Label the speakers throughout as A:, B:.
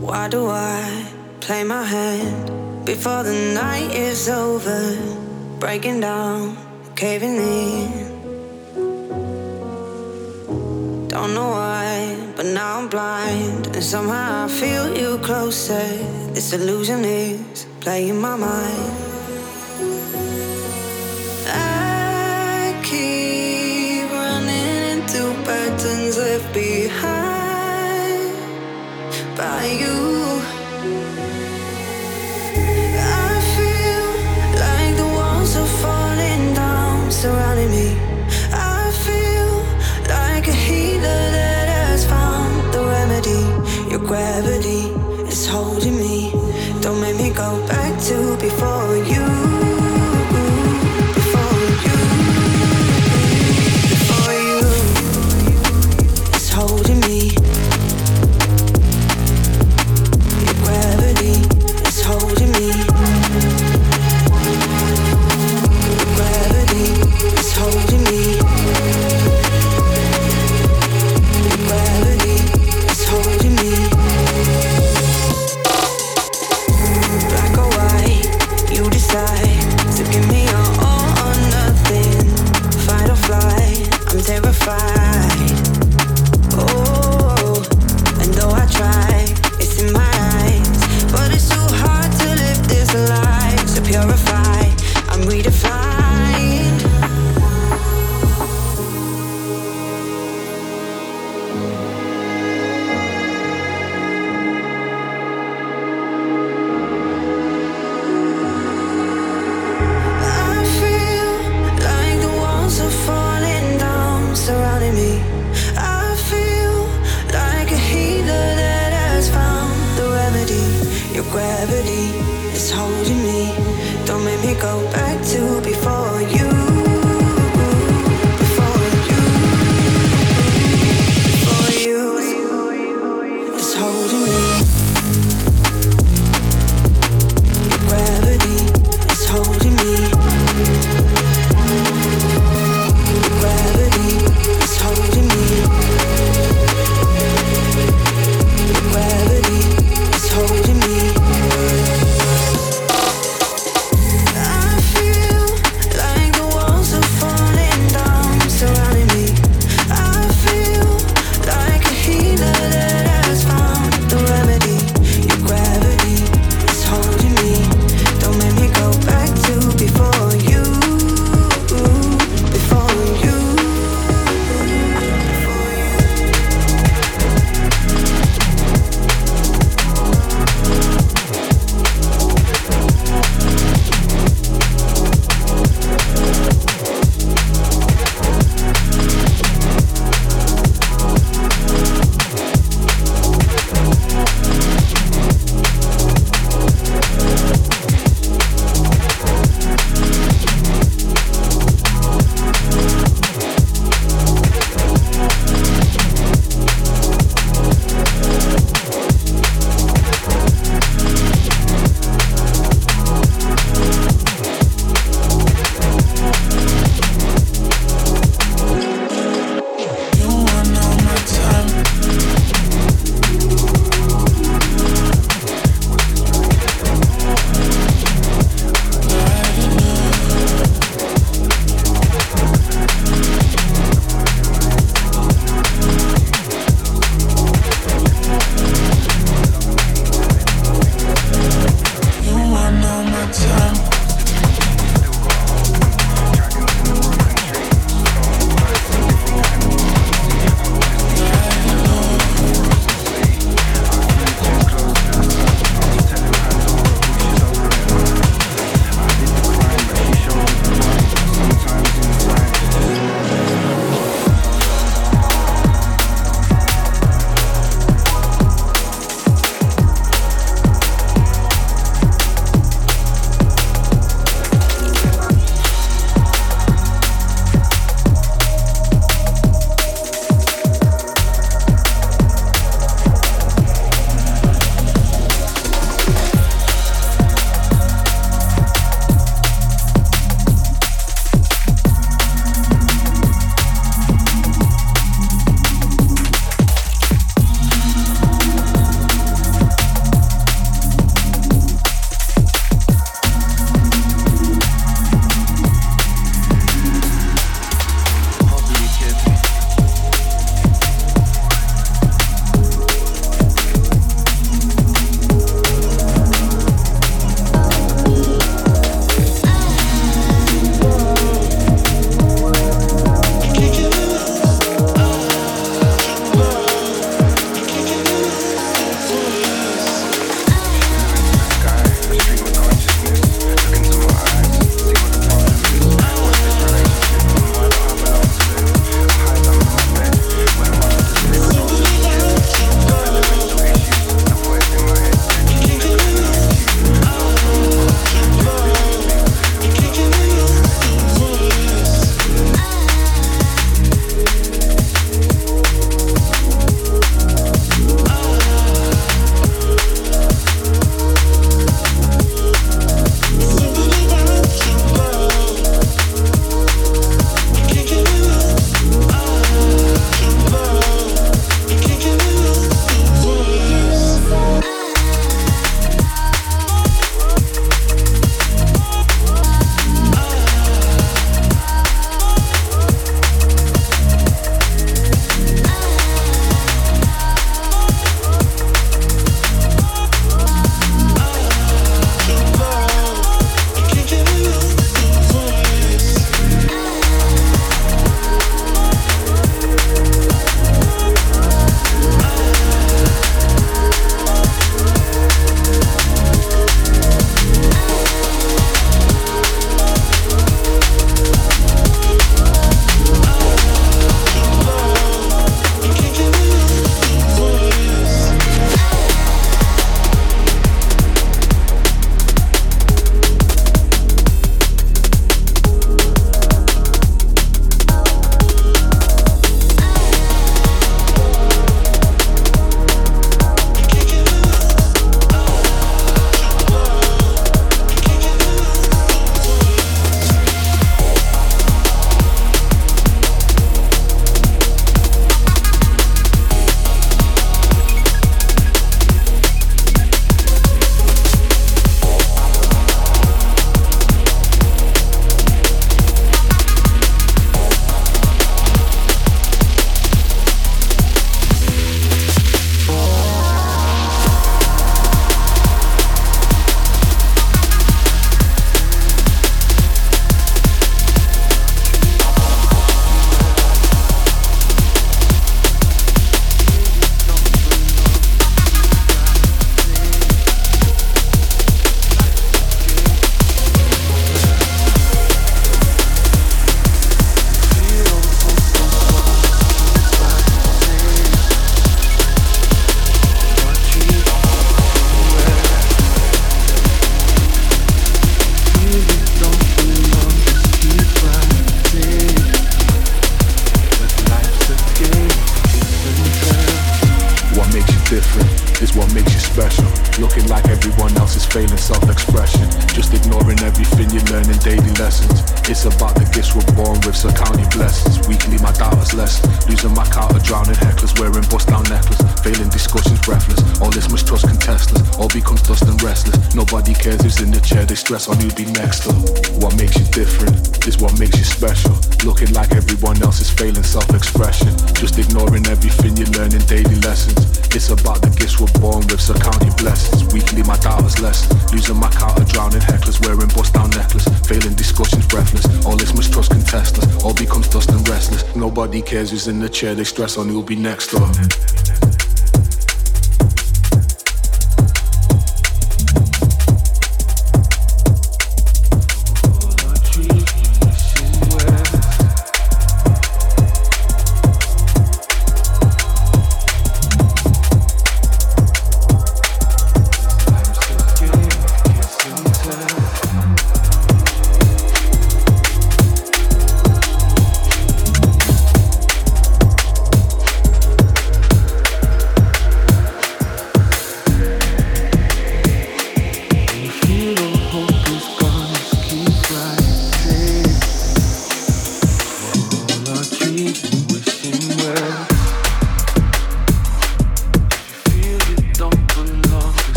A: Why do I play my hand before the night is over? Breaking down, caving in. Don't know why, but now I'm blind, and somehow I feel you closer. This illusion is playing my mind. you.
B: Stress on who'd be next. What makes you different is what makes you special. Looking like everyone else is failing self-expression. Just ignoring everything you learn in daily lessons. It's about the gifts we're born with, so count your blessings. Weekly my doubters less. Losing my count of drowning hecklers, wearing bust down necklace. Failing discussions breathless. All this mistrust contestless. All becomes dust and restless. Nobody cares who's in the chair, they stress on who'll be next up.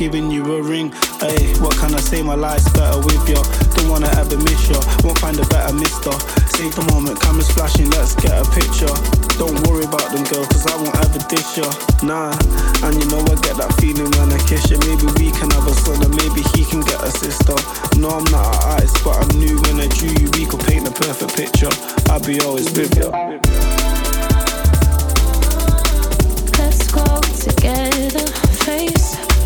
C: Giving you a ring. Hey, what can I say? My life's better with you. Don't wanna ever miss you, won't find a better mister. Save the moment, cameras flashing, let's get a picture. Don't worry about them girls, cause I won't ever dish you. Nah, and you know I get that feeling when I kiss you. Maybe we can have a son, and maybe he can get a sister. No, I'm not an artist, but I knew when I drew you, we could paint the perfect picture. I'll be always with you.
D: Let's go together, face